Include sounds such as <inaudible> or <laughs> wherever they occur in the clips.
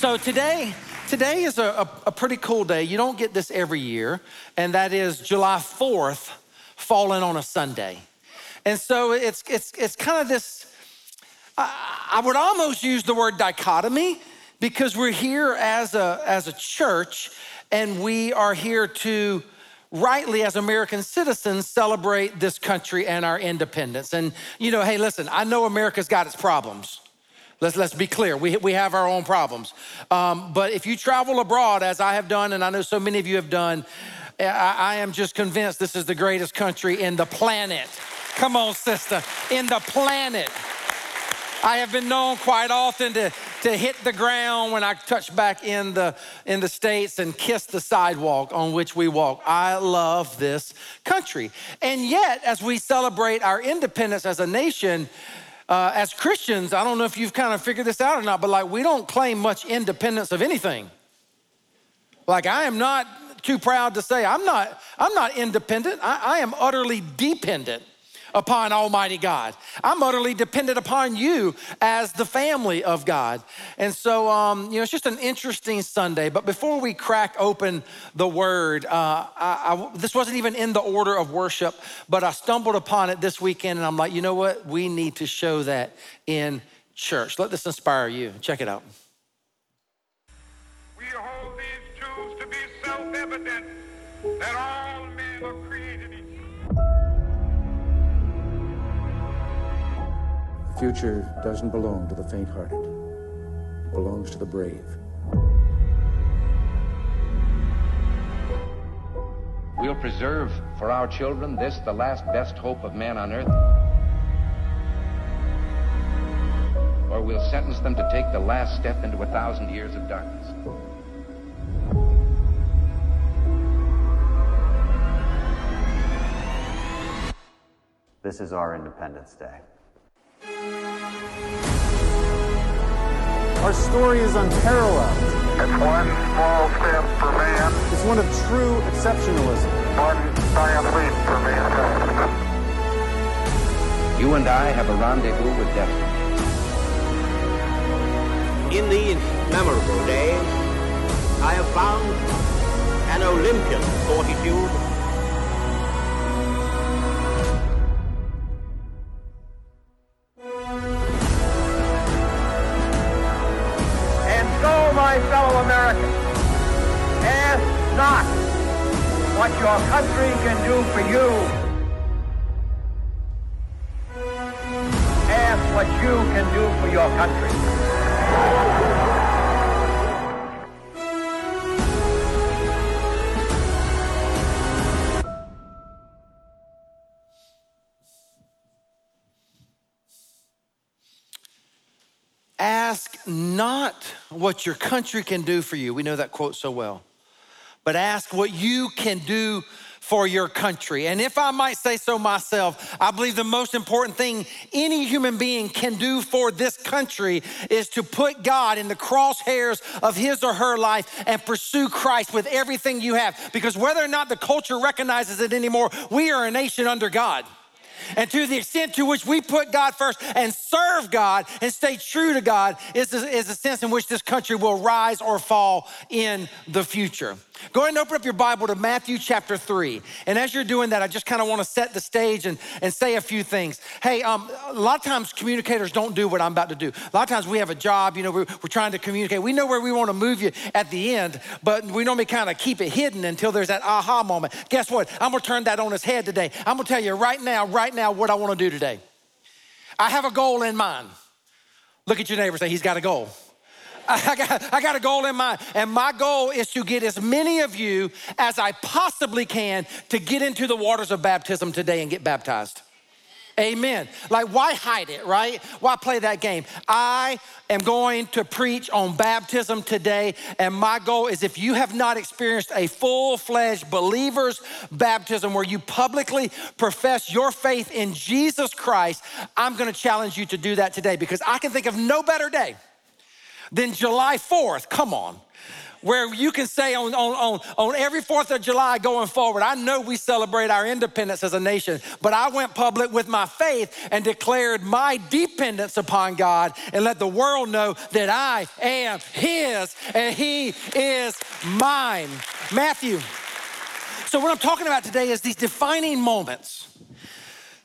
So today, today is a, a, a pretty cool day. You don't get this every year, and that is July 4th falling on a Sunday. And so it's, it's, it's kind of this, I, I would almost use the word dichotomy because we're here as a, as a church and we are here to rightly as American citizens celebrate this country and our independence. And you know, hey, listen, I know America's got its problems. Let's, let's be clear. We, we have our own problems. Um, but if you travel abroad, as I have done, and I know so many of you have done, I, I am just convinced this is the greatest country in the planet. Come on, sister, in the planet. I have been known quite often to, to hit the ground when I touch back in the, in the States and kiss the sidewalk on which we walk. I love this country. And yet, as we celebrate our independence as a nation, uh, as Christians, I don't know if you've kind of figured this out or not, but like we don't claim much independence of anything. Like I am not too proud to say I'm not, I'm not independent. I, I am utterly dependent upon Almighty God. I'm utterly dependent upon you as the family of God. And so, um, you know, it's just an interesting Sunday. But before we crack open the word, uh, I, I, this wasn't even in the order of worship, but I stumbled upon it this weekend and I'm like, you know what? We need to show that in church. Let this inspire you. Check it out. We hold these truths to be self evident that all men are created future doesn't belong to the faint-hearted. It belongs to the brave. We'll preserve for our children this, the last best hope of man on earth. Or we'll sentence them to take the last step into a thousand years of darkness. This is our Independence Day. Our story is unparalleled. It's one small step for man. It's one of true exceptionalism. One giant leap for mankind. You and I have a rendezvous with destiny. In these memorable days, I have found an Olympian fortitude your country can do for you. Ask what you can do for your country. Ask not what your country can do for you. We know that quote so well. But ask what you can do for your country. And if I might say so myself, I believe the most important thing any human being can do for this country is to put God in the crosshairs of his or her life and pursue Christ with everything you have. Because whether or not the culture recognizes it anymore, we are a nation under God. And to the extent to which we put God first and serve God and stay true to God is is sense in which this country will rise or fall in the future. Go ahead and open up your Bible to Matthew chapter 3. And as you're doing that, I just kind of want to set the stage and, and say a few things. Hey, um, a lot of times communicators don't do what I'm about to do. A lot of times we have a job, you know, we're, we're trying to communicate. We know where we want to move you at the end, but we normally kind of keep it hidden until there's that aha moment. Guess what? I'm going to turn that on its head today. I'm going to tell you right now, right now, what I want to do today. I have a goal in mind. Look at your neighbor say, he's got a goal. I got, I got a goal in mind. And my goal is to get as many of you as I possibly can to get into the waters of baptism today and get baptized. Amen. Like, why hide it, right? Why play that game? I am going to preach on baptism today, and my goal is if you have not experienced a full fledged believer's baptism where you publicly profess your faith in Jesus Christ, I'm gonna challenge you to do that today because I can think of no better day then July 4th, come on, where you can say on, on, on, on every 4th of July going forward, I know we celebrate our independence as a nation, but I went public with my faith and declared my dependence upon God and let the world know that I am His and He is mine. Matthew. So, what I'm talking about today is these defining moments.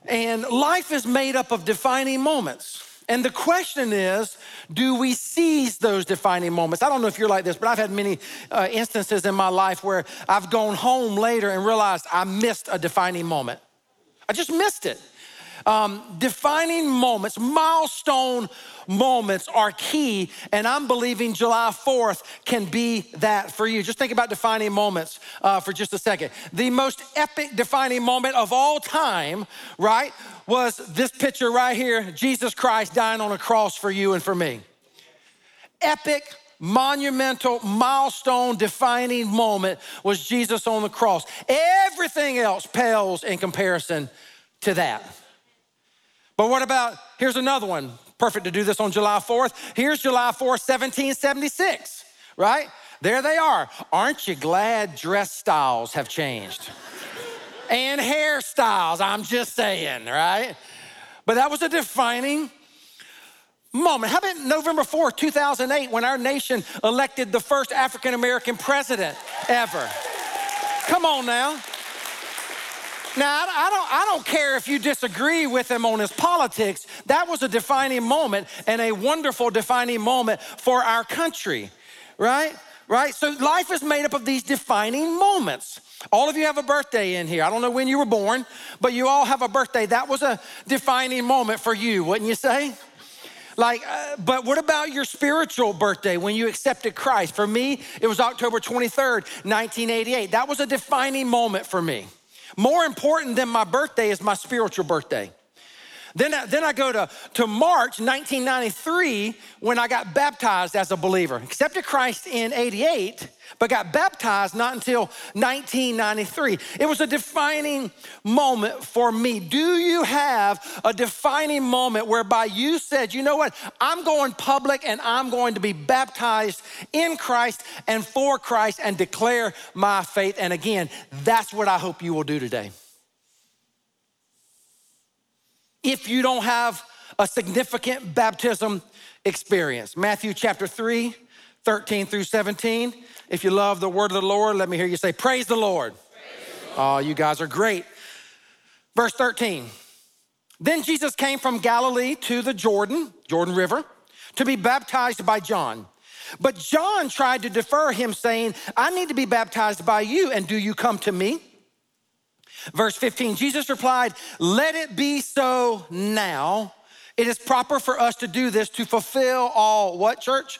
And life is made up of defining moments. And the question is, do we seize those defining moments? I don't know if you're like this, but I've had many uh, instances in my life where I've gone home later and realized I missed a defining moment. I just missed it. Um, defining moments, milestone moments are key, and I'm believing July 4th can be that for you. Just think about defining moments uh, for just a second. The most epic defining moment of all time, right, was this picture right here Jesus Christ dying on a cross for you and for me. Epic monumental, milestone defining moment was Jesus on the cross. Everything else pales in comparison to that. But what about, here's another one. Perfect to do this on July 4th. Here's July 4th, 1776, right? There they are. Aren't you glad dress styles have changed? <laughs> and hairstyles, I'm just saying, right? But that was a defining moment. How about November 4th, 2008, when our nation elected the first African American president ever? Come on now. Now, I don't, I don't care if you disagree with him on his politics. That was a defining moment and a wonderful defining moment for our country, right? Right? So life is made up of these defining moments. All of you have a birthday in here. I don't know when you were born, but you all have a birthday. That was a defining moment for you, wouldn't you say? Like, uh, but what about your spiritual birthday when you accepted Christ? For me, it was October 23rd, 1988. That was a defining moment for me. More important than my birthday is my spiritual birthday. Then, I, then I go to, to March 1993 when I got baptized as a believer. Accepted Christ in 88, but got baptized not until 1993. It was a defining moment for me. Do you have a defining moment whereby you said, you know what, I'm going public and I'm going to be baptized in Christ and for Christ and declare my faith? And again, that's what I hope you will do today if you don't have a significant baptism experience. Matthew chapter 3, 13 through 17. If you love the word of the Lord, let me hear you say, Praise the Lord. Praise the Lord. Oh, you guys are great. Verse 13. Then Jesus came from Galilee to the Jordan, Jordan River, to be baptized by John. But John tried to defer him, saying, I need to be baptized by you, and do you come to me? Verse 15 Jesus replied, Let it be so now. It is proper for us to do this to fulfill all what, church?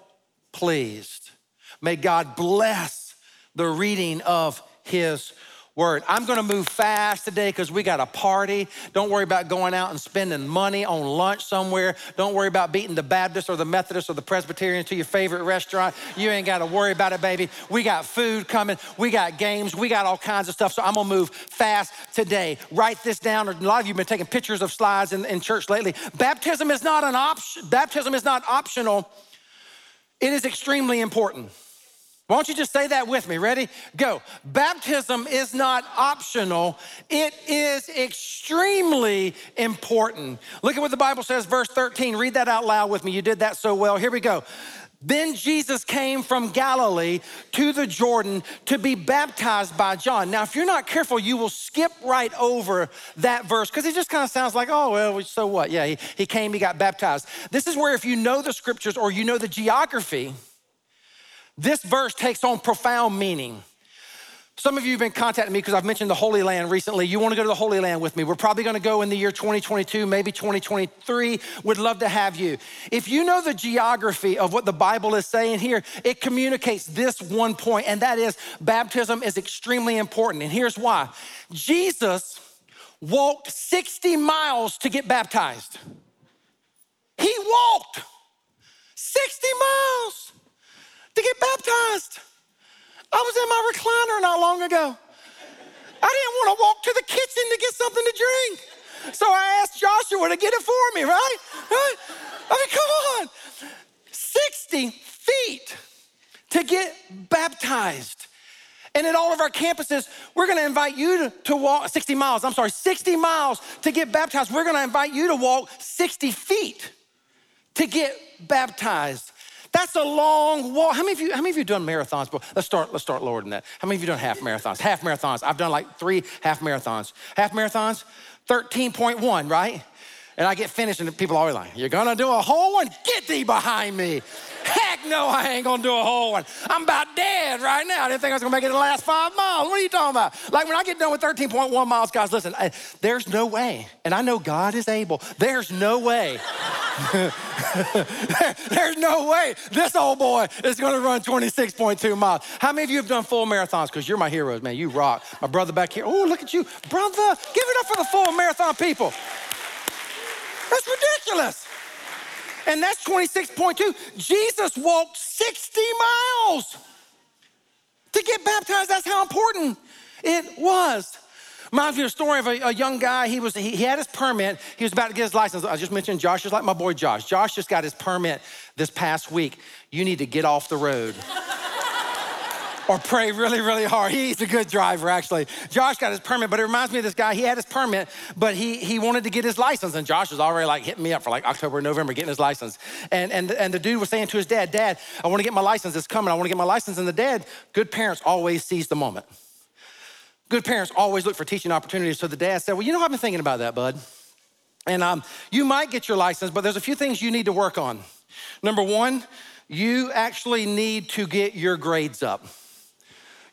pleased. May God bless the reading of his word. I'm gonna move fast today because we got a party. Don't worry about going out and spending money on lunch somewhere. Don't worry about beating the Baptist or the Methodist or the Presbyterian to your favorite restaurant. You ain't gotta worry about it, baby. We got food coming, we got games, we got all kinds of stuff. So I'm gonna move fast today. Write this down. A lot of you have been taking pictures of slides in, in church lately. Baptism is not an option, baptism is not optional, it is extremely important. Why don't you just say that with me? Ready? Go. Baptism is not optional, it is extremely important. Look at what the Bible says, verse 13. Read that out loud with me. You did that so well. Here we go. Then Jesus came from Galilee to the Jordan to be baptized by John. Now, if you're not careful, you will skip right over that verse because it just kind of sounds like, oh, well, so what? Yeah, he, he came, he got baptized. This is where, if you know the scriptures or you know the geography, this verse takes on profound meaning. Some of you have been contacting me because I've mentioned the Holy Land recently. You want to go to the Holy Land with me? We're probably going to go in the year 2022, maybe 2023. Would love to have you. If you know the geography of what the Bible is saying here, it communicates this one point, and that is baptism is extremely important. And here's why Jesus walked 60 miles to get baptized. He walked 60 miles to get baptized. I was in my recliner not long ago. I didn't want to walk to the kitchen to get something to drink. So I asked Joshua to get it for me, right? Right? I mean, come on. 60 feet to get baptized. And at all of our campuses, we're gonna invite you to, to, walk 60 miles, I'm sorry, 60 miles to get baptized. We're gonna invite you to walk 60 feet to get baptized. That's a long walk. How many of you, how many of you done marathons? Let's start, let's start lower than that. How many of you done half marathons? Half marathons. I've done like three half marathons. Half marathons, 13.1, right? And I get finished, and people are always like, You're gonna do a whole one? Get thee behind me. Heck no, I ain't gonna do a whole one. I'm about dead right now. I didn't think I was gonna make it the last five miles. What are you talking about? Like when I get done with 13.1 miles, guys, listen, I, there's no way, and I know God is able, there's no way. <laughs> there's no way this old boy is gonna run 26.2 miles. How many of you have done full marathons? Because you're my heroes, man. You rock. My brother back here. Oh, look at you. Brother, give it up for the full marathon people. That's ridiculous. And that's 26.2. Jesus walked 60 miles to get baptized. That's how important it was. Reminds me of a story of a, a young guy. He was he, he, had his permit. He was about to get his license. I just mentioned Josh, just like my boy Josh. Josh just got his permit this past week. You need to get off the road or pray really, really hard. He's a good driver, actually. Josh got his permit, but it reminds me of this guy. He had his permit, but he, he wanted to get his license. And Josh was already like hitting me up for like October, November, getting his license. And, and, and the dude was saying to his dad, Dad, I want to get my license. It's coming. I want to get my license. And the dad, good parents always seize the moment. Good parents always look for teaching opportunities. So the dad said, Well, you know, I've been thinking about that, bud. And um, you might get your license, but there's a few things you need to work on. Number one, you actually need to get your grades up.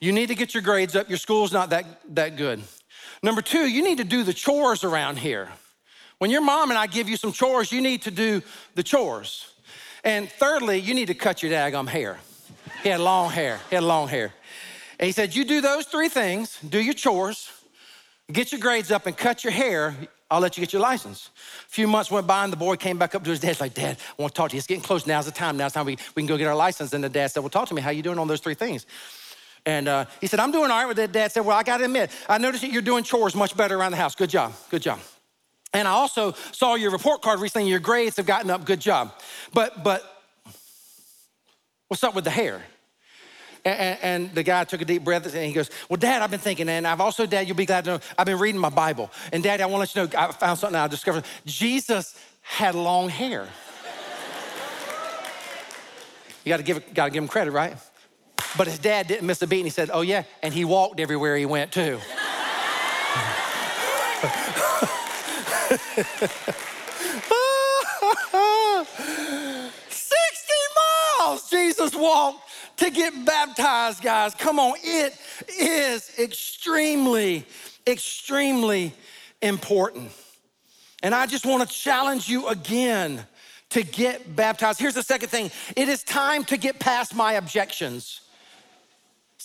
You need to get your grades up. Your school's not that, that good. Number two, you need to do the chores around here. When your mom and I give you some chores, you need to do the chores. And thirdly, you need to cut your daggum hair. He had long hair. He had long hair. And he said, You do those three things, do your chores, get your grades up, and cut your hair. I'll let you get your license. A few months went by, and the boy came back up to his dad. He's like, Dad, I want to talk to you. It's getting close. Now's the time. Now's the time we, we can go get our license. And the dad said, Well, talk to me. How you doing on those three things? And uh, he said, I'm doing all right with that. Dad said, Well, I got to admit, I noticed that you're doing chores much better around the house. Good job. Good job. And I also saw your report card recently. Your grades have gotten up. Good job. But, but, what's up with the hair? And, and, the guy took a deep breath and he goes, Well, Dad, I've been thinking, and I've also, Dad, you'll be glad to know, I've been reading my Bible. And Dad, I want to let you know, I found something I discovered. Jesus had long hair. <laughs> you gotta give, gotta give him credit, right? But his dad didn't miss a beat and he said, Oh, yeah. And he walked everywhere he went, too. <laughs> 60 miles Jesus walked to get baptized, guys. Come on, it is extremely, extremely important. And I just want to challenge you again to get baptized. Here's the second thing it is time to get past my objections.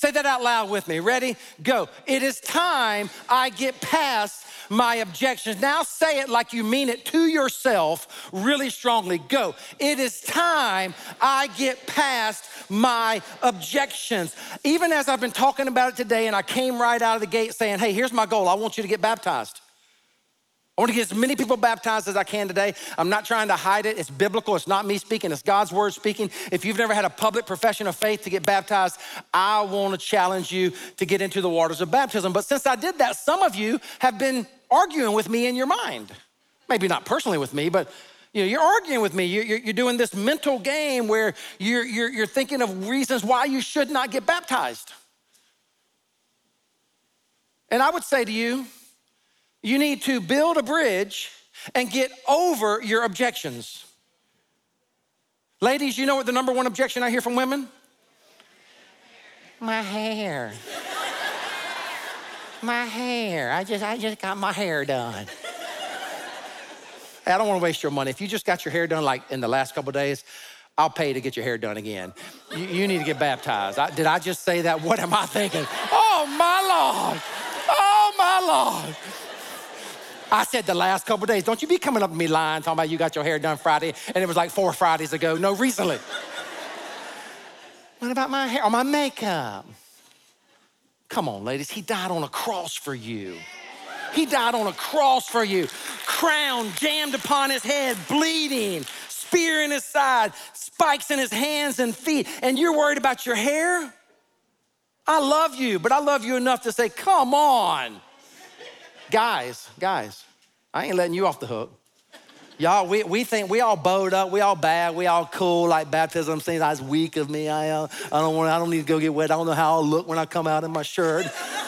Say that out loud with me. Ready? Go. It is time I get past my objections. Now say it like you mean it to yourself really strongly. Go. It is time I get past my objections. Even as I've been talking about it today, and I came right out of the gate saying, hey, here's my goal. I want you to get baptized. I want to get as many people baptized as I can today. I'm not trying to hide it. It's biblical. It's not me speaking. It's God's word speaking. If you've never had a public profession of faith to get baptized, I want to challenge you to get into the waters of baptism. But since I did that, some of you have been arguing with me in your mind. Maybe not personally with me, but you know, you're arguing with me. You're, you're doing this mental game where you're, you're, you're thinking of reasons why you should not get baptized. And I would say to you, you need to build a bridge and get over your objections. Ladies, you know what the number one objection I hear from women? My hair. My hair. I just I just got my hair done. I don't want to waste your money. If you just got your hair done like in the last couple days, I'll pay to get your hair done again. You, you need to get baptized. I, did I just say that? What am I thinking? Oh my Lord. Oh my Lord. I said the last couple days. Don't you be coming up to me lying, talking about you got your hair done Friday, and it was like four Fridays ago. No, recently. what about my hair or my makeup? Come on, ladies. He died on a cross for you. He died on a cross for you. Crown jammed upon his head, bleeding, spear in his side, spikes in his hands and feet, and you're worried about your hair? I love you, but I love you enough to say, come on. Guys, guys, I ain't letting you off the hook. Y'all, we, we think we all bowed up, we all bad, we all cool, like baptism seems that's weak of me. I, uh, I don't want, I don't need to go get wet. I don't know how I'll look when I come out in my shirt.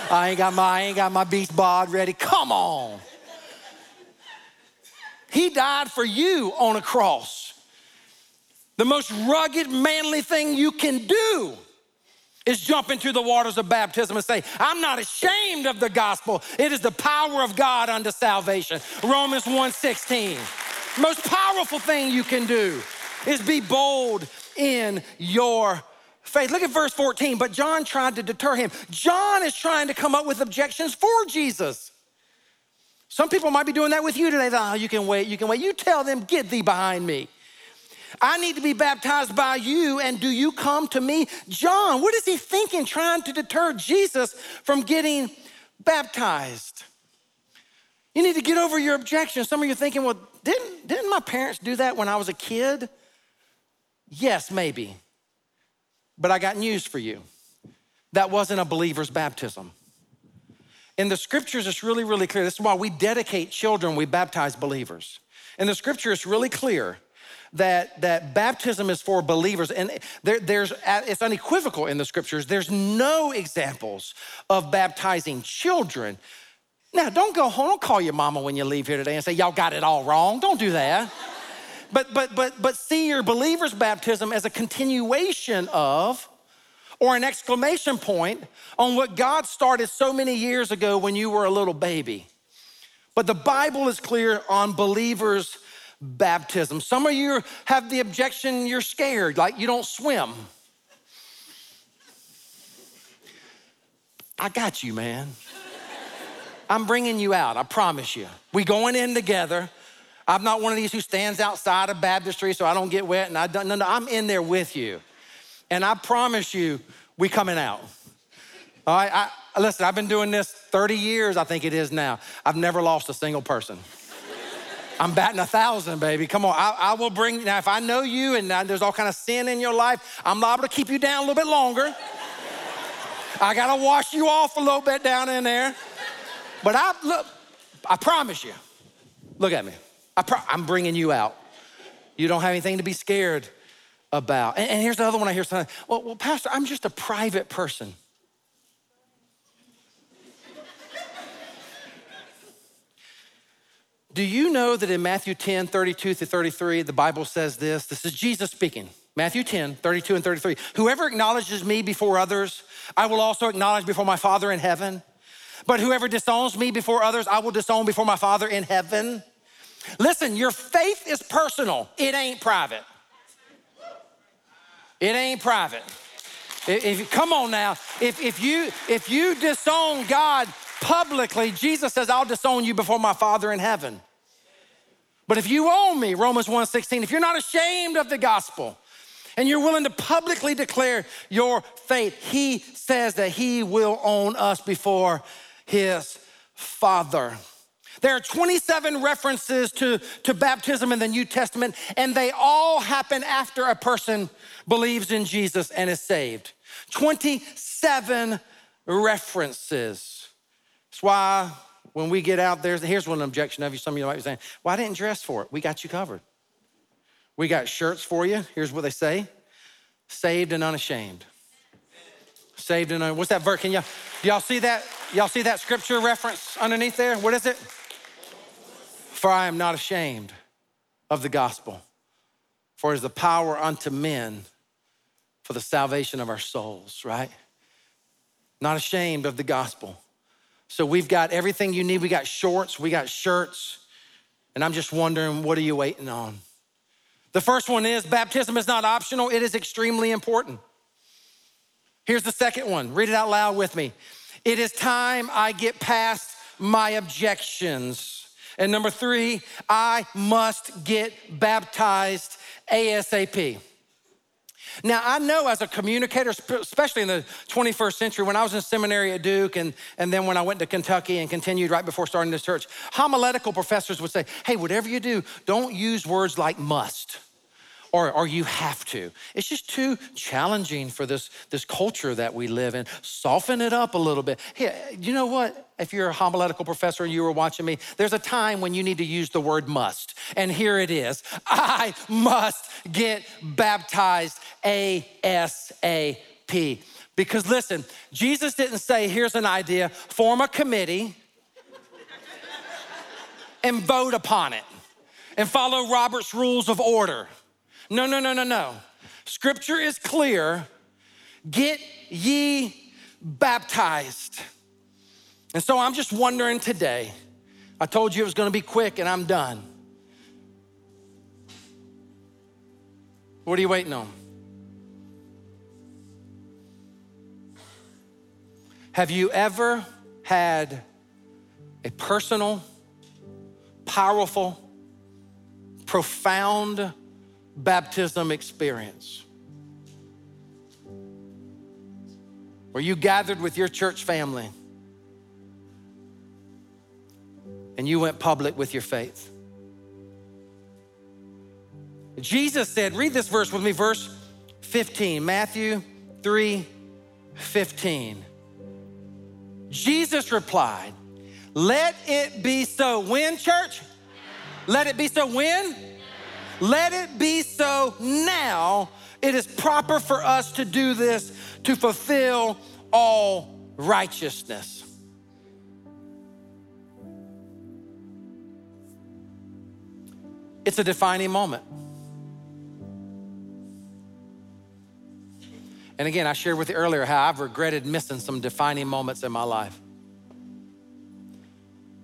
I ain't got my, I ain't got my beast bod ready. Come on. He died for you on a cross. The most rugged, manly thing you can do is jump into the waters of baptism and say, I'm not ashamed of the gospel. It is the power of God unto salvation. Romans 1:16. Most powerful thing you can do is be bold in your faith. Look at verse 14. But John tried to deter him. John is trying to come up with objections for Jesus. Some people might be doing that with you today. Oh, you can wait, you can wait. You tell them, get thee behind me. I need to be baptized by you, and do you come to me? John, what is he thinking, trying to deter Jesus from getting baptized? You need to get over your objection. Some of you are thinking, well, didn't, didn't my parents do that when I was a kid? Yes, maybe. But I got news for you. That wasn't a believer's baptism. In the scriptures, it's really, really clear. This is why we dedicate children, we baptize believers. In the scripture, it's really clear that, that baptism is for believers. And there, there's, it's unequivocal in the scriptures. There's no examples of baptizing children. Now, don't go home, don't call your mama when you leave here today and say, y'all got it all wrong. Don't do that. but, but, but, but see your believer's baptism as a continuation of or an exclamation point on what God started so many years ago when you were a little baby. But the Bible is clear on believers' baptism. Some of you have the objection you're scared, like you don't swim. I got you, man. I'm bringing you out, I promise you. We going in together. I'm not one of these who stands outside of baptistry so I don't get wet and I don't, no, no, I'm in there with you. And I promise you, we coming out. All right, I, listen, I've been doing this 30 years, I think it is now. I've never lost a single person. I'm batting a thousand, baby. Come on, I, I, will bring. Now, if I know you and there's all kind of sin in your life, I'm liable to keep you down a little bit longer. I gotta wash you off a little bit down in there. But I look, I promise you. Look at me. I I'm bringing you out. You don't have anything to be scared about. And, and here's the other one I hear sometimes. Well, well, Pastor, I'm just a private person. Do you know that in Matthew 10, 32 to 33, the Bible says this? This is Jesus speaking. Matthew 10, 32 and 33. Whoever acknowledges me before others, I will also acknowledge before my Father in heaven. But whoever disowns me before others, I will disown before my Father in heaven. Listen, your faith is personal, it ain't private. It ain't private. If, come on now, if, if, you, if you disown God publicly, Jesus says, I'll disown you before my Father in heaven. But if you own me, Romans 1:16, if you're not ashamed of the gospel and you're willing to publicly declare your faith, he says that he will own us before his Father. There are 27 references to, to baptism in the New Testament, and they all happen after a person believes in Jesus and is saved. 27 references. That's why when we get out there, here's one objection of you. Some of you might be saying, Well, I didn't dress for it. We got you covered. We got shirts for you. Here's what they say saved and unashamed. Saved and un- what's that verse? Can y'all, y'all see that? Y'all see that scripture reference underneath there? What is it? For I am not ashamed of the gospel, for it is the power unto men for the salvation of our souls, right? Not ashamed of the gospel, So we've got everything you need. We got shorts, we got shirts, and I'm just wondering, what are you waiting on? The first one is baptism is not optional, it is extremely important. Here's the second one. Read it out loud with me. It is time I get past my objections. And number three, I must get baptized ASAP. Now, I know as a communicator, especially in the 21st century, when I was in seminary at Duke and, and then when I went to Kentucky and continued right before starting this church, homiletical professors would say, hey, whatever you do, don't use words like must or, or you have to. It's just too challenging for this, this culture that we live in. Soften it up a little bit. Hey, you know what? If you're a homiletical professor and you were watching me, there's a time when you need to use the word must. And here it is <laughs> I must get baptized ASAP. Because listen, Jesus didn't say, here's an idea, form a committee and vote upon it and follow Robert's rules of order. No, no, no, no, no. Scripture is clear get ye baptized. And so I'm just wondering today, I told you it was gonna be quick and I'm done. What are you waiting on? Have you ever had a personal, powerful, profound baptism experience where you gathered with your church family and you went public with your faith. Jesus said, read this verse with me, verse 15, Matthew 3 15. Jesus replied, Let it be so. When, church? Let it be so. When? Let it be so now. It is proper for us to do this to fulfill all righteousness. It's a defining moment. And again, I shared with you earlier how I've regretted missing some defining moments in my life.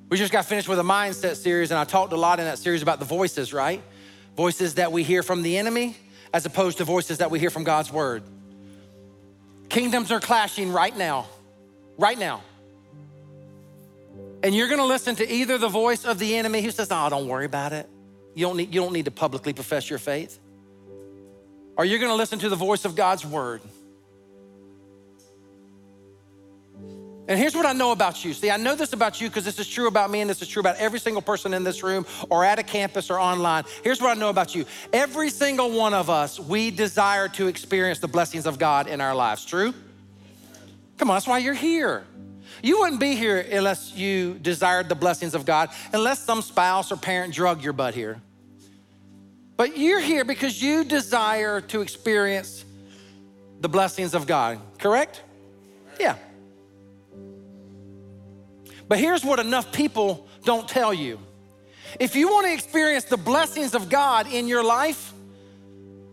We just got finished with a mindset series, and I talked a lot in that series about the voices, right? Voices that we hear from the enemy as opposed to voices that we hear from God's word. Kingdoms are clashing right now, right now. And you're gonna listen to either the voice of the enemy who says, Oh, don't worry about it. You don't need, you don't need to publicly profess your faith. Or you're gonna listen to the voice of God's word And here's what I know about you. See, I know this about you because this is true about me and this is true about every single person in this room or at a campus or online. Here's what I know about you. Every single one of us, we desire to experience the blessings of God in our lives. True? Come on, that's why you're here. You wouldn't be here unless you desired the blessings of God, unless some spouse or parent drug your butt here. But you're here because you desire to experience the blessings of God, correct? Yeah. But here's what enough people don't tell you if you want to experience the blessings of God in your life,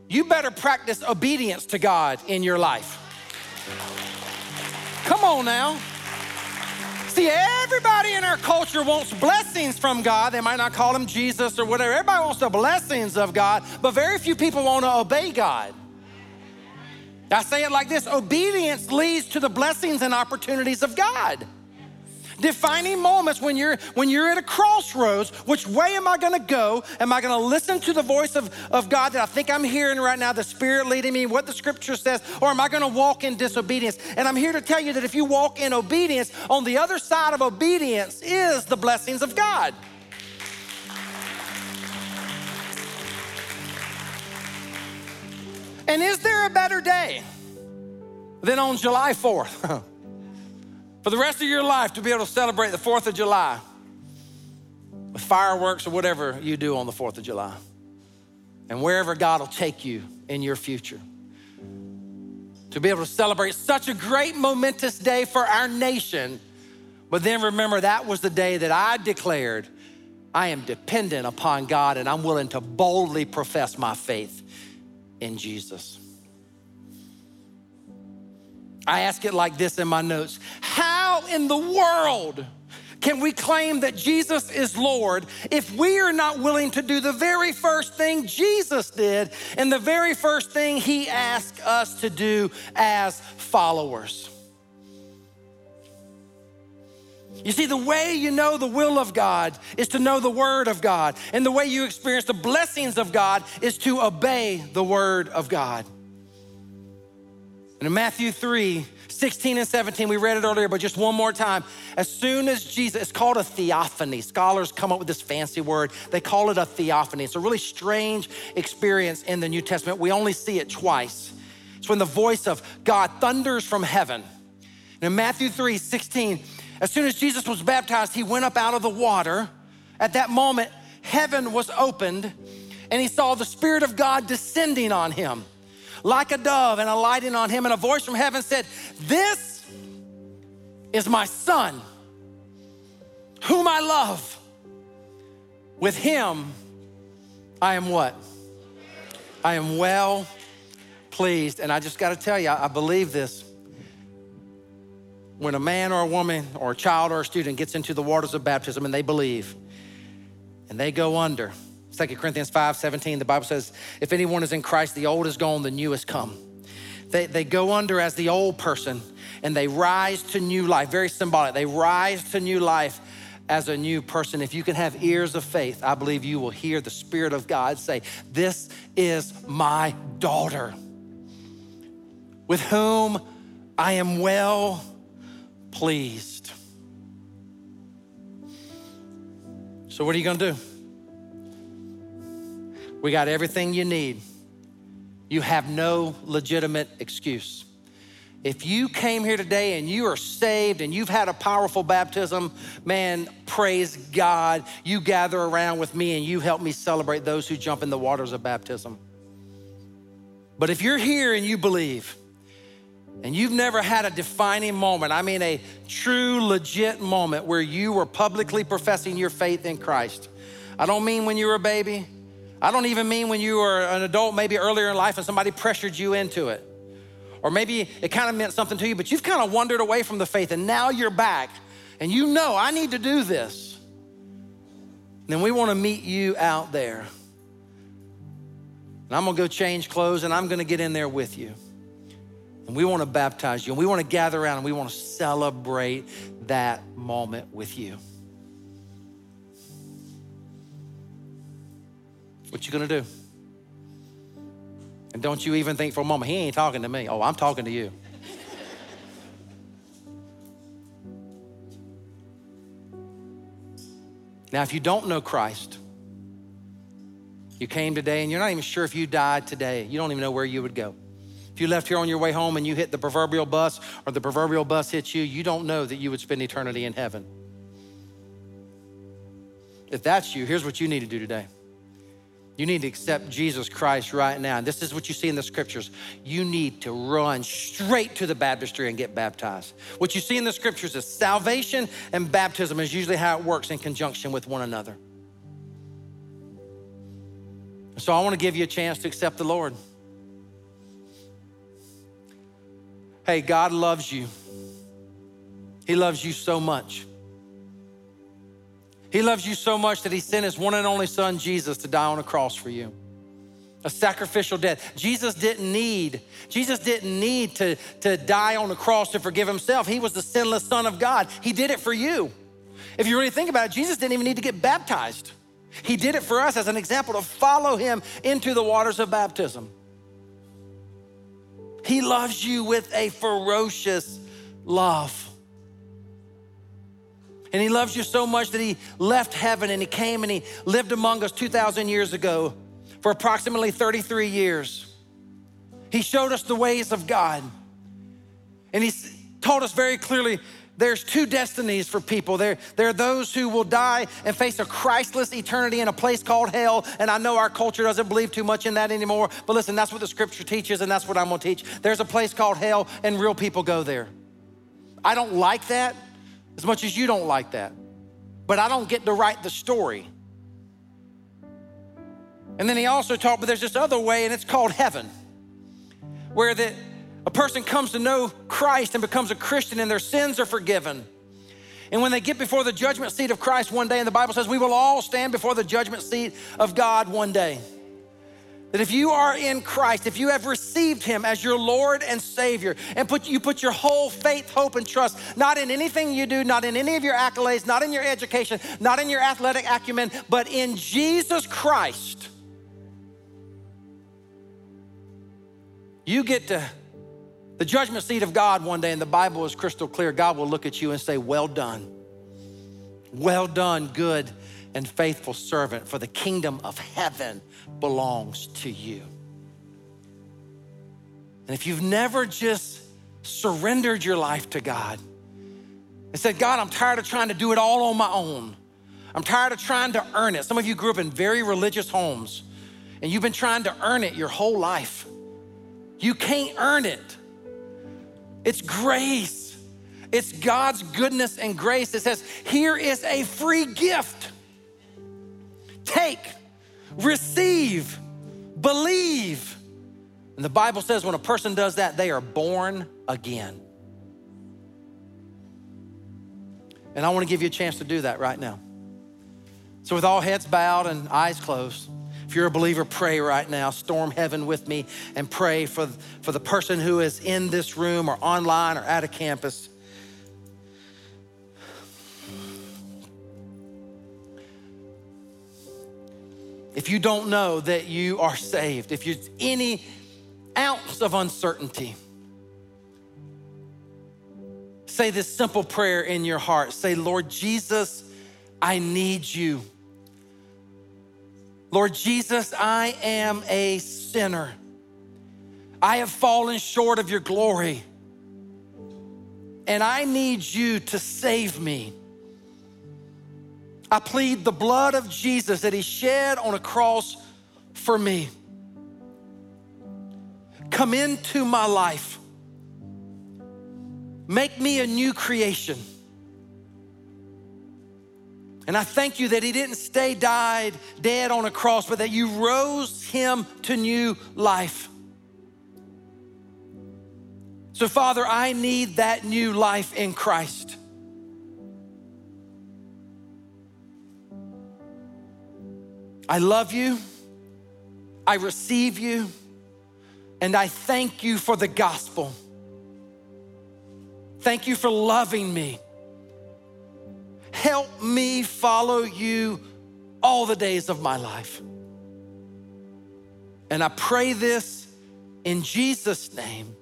you better practice obedience to God in your life. Come on now. See, everybody in our culture wants blessings from God. They might not call him Jesus or whatever. Everybody wants the blessings of God, but very few people want to obey God. I say it like this obedience leads to the blessings and opportunities of God defining moments when you're when you're at a crossroads which way am i going to go? Am i going to listen to the voice of, of god that i think i'm hearing right now the spirit leading me what the scripture says or am i going to walk in disobedience? And i'm here to tell you that if you walk in obedience on the other side of obedience is the blessings of god. And is there a better day than on july 4th <laughs> for the rest of your life to be able to celebrate the 4th of July with fireworks or whatever you do on the 4th of July. And wherever God will take you in your future. To be able to celebrate such a great, momentous day for our nation. But then remember, that was the day that I declared I am dependent upon God and I'm willing to boldly profess my faith in Jesus. I ask it like this in my notes How in the world can we claim that Jesus is Lord if we are not willing to do the very first thing Jesus did and the very first thing he asked us to do as followers? You see, the way you know the will of God is to know the Word of God. And the way you experience the blessings of God is to obey the Word of God. And in Matthew 3, 16 and 17, we read it earlier, but just one more time. As soon as Jesus, it's called a theophany. Scholars come up with this fancy word. They call it a theophany. It's a really strange experience in the New Testament. We only see it twice. It's when the voice of God thunders from heaven. And in Matthew 3, 16, as soon as Jesus was baptized, he went up out of the water. At that moment, heaven was opened, and he saw the Spirit of God descending on him like a dove and alighting on him. And a voice from heaven said, This is my son, whom I love. With him, I am what? I am well pleased. And I just got to tell you, I believe this. When a man or a woman or a child or a student gets into the waters of baptism and they believe and they go under, 2 Corinthians 5 17, the Bible says, if anyone is in Christ, the old is gone, the new has come. They, they go under as the old person and they rise to new life, very symbolic. They rise to new life as a new person. If you can have ears of faith, I believe you will hear the Spirit of God say, This is my daughter, with whom I am well pleased. So, what are you gonna do? We got everything you need. You have no legitimate excuse. If you came here today and you are saved and you've had a powerful baptism, man, praise God. You gather around with me and you help me celebrate those who jump in the waters of baptism. But if you're here and you believe, and you've never had a defining moment, I mean a true, legit moment where you were publicly professing your faith in Christ. I don't mean when you were a baby. I don't even mean when you were an adult, maybe earlier in life, and somebody pressured you into it. Or maybe it kind of meant something to you, but you've kind of wandered away from the faith and now you're back and you know, I need to do this. Then we want to meet you out there. And I'm going to go change clothes and I'm going to get in there with you. And we want to baptize you and we want to gather around and we want to celebrate that moment with you. What you gonna do? And don't you even think for a moment, he ain't talking to me. Oh, I'm talking to you. now, if you don't know Christ, you came today and you're not even sure if you died today, you don't even know where you would go. If you left here on your way home and you hit the proverbial bus or the proverbial bus hits you, you don't know that you would spend eternity in heaven. If that's you, here's what you need to do today. You need to accept Jesus Christ right now. And this is what you see in the scriptures. You need to run straight to the baptistry and get baptized. What you see in the scriptures is salvation and baptism is usually how it works in conjunction with one another. So I want to give you a chance to accept the Lord. Hey, God loves you. He loves you so much. He loves you so much that he sent his one and only son, Jesus, to die on a cross for you. A sacrificial death. Jesus didn't need, Jesus didn't need to, to die on the cross to forgive himself. He was the sinless son of God. He did it for you. If you really think about it, Jesus didn't even need to get baptized. He did it for us as an example to follow him into the waters of baptism. He loves you with a ferocious love. And he loves you so much that he left heaven and he came and he lived among us 2,000 years ago for approximately 33 years. He showed us the ways of God. And he told us very clearly there's two destinies for people. There, there are those who will die and face a Christless eternity in a place called hell. And I know our culture doesn't believe too much in that anymore. But listen, that's what the scripture teaches, and that's what I'm gonna teach. There's a place called hell, and real people go there. I don't like that as much as you don't like that. But I don't get to write the story. And then he also taught, but there's this other way, and it's called heaven, where the A person comes to know Christ and becomes a Christian, and their sins are forgiven. And when they get before the judgment seat of Christ one day, and the Bible says we will all stand before the judgment seat of God one day. That if you are in Christ, if you have received Him as your Lord and Savior, and put, you put your whole faith, hope, and trust not in anything you do, not in any of your accolades, not in your education, not in your athletic acumen, but in Jesus Christ, you get to the judgment seat of God one day, and the Bible is crystal clear. God will look at you and say, Well done. Well done, good and faithful servant, for the kingdom of heaven belongs to you. And if you've never just surrendered your life to God and said, God, I'm tired of trying to do it all on my own, I'm tired of trying to earn it. Some of you grew up in very religious homes and you've been trying to earn it your whole life. You can't earn it. It's grace. It's God's goodness and grace It says, here is a free gift. Take receive, believe. And the Bible says when a person does that, they are born again. And I want to give you a chance to do that right now. So, with all heads bowed and eyes closed, if you're a believer, pray right now. Storm heaven with me and pray for, for the person who is in this room or online or at a campus if you don't know that you are saved, if there's any ounce of uncertainty, say this simple prayer in your heart. Say, Lord Jesus, I need you. Lord Jesus, I am a sinner. I have fallen short of your glory. And I need you to save me. I plead the blood of Jesus that He shed on a cross for me. Come into my life. Make me a new creation. And I thank you that he didn't stay died dead on a cross, but that you rose him to new life. So, Father, I need that new life in Christ. I love you, I receive you, and I thank you for the gospel. Thank you for loving me. Help me follow you all the days of my life. And I pray this in Jesus' name.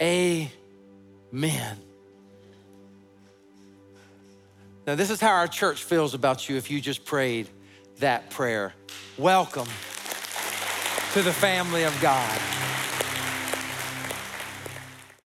Amen. Now, this is how our church feels about you if you just prayed that prayer. Welcome to the family of God.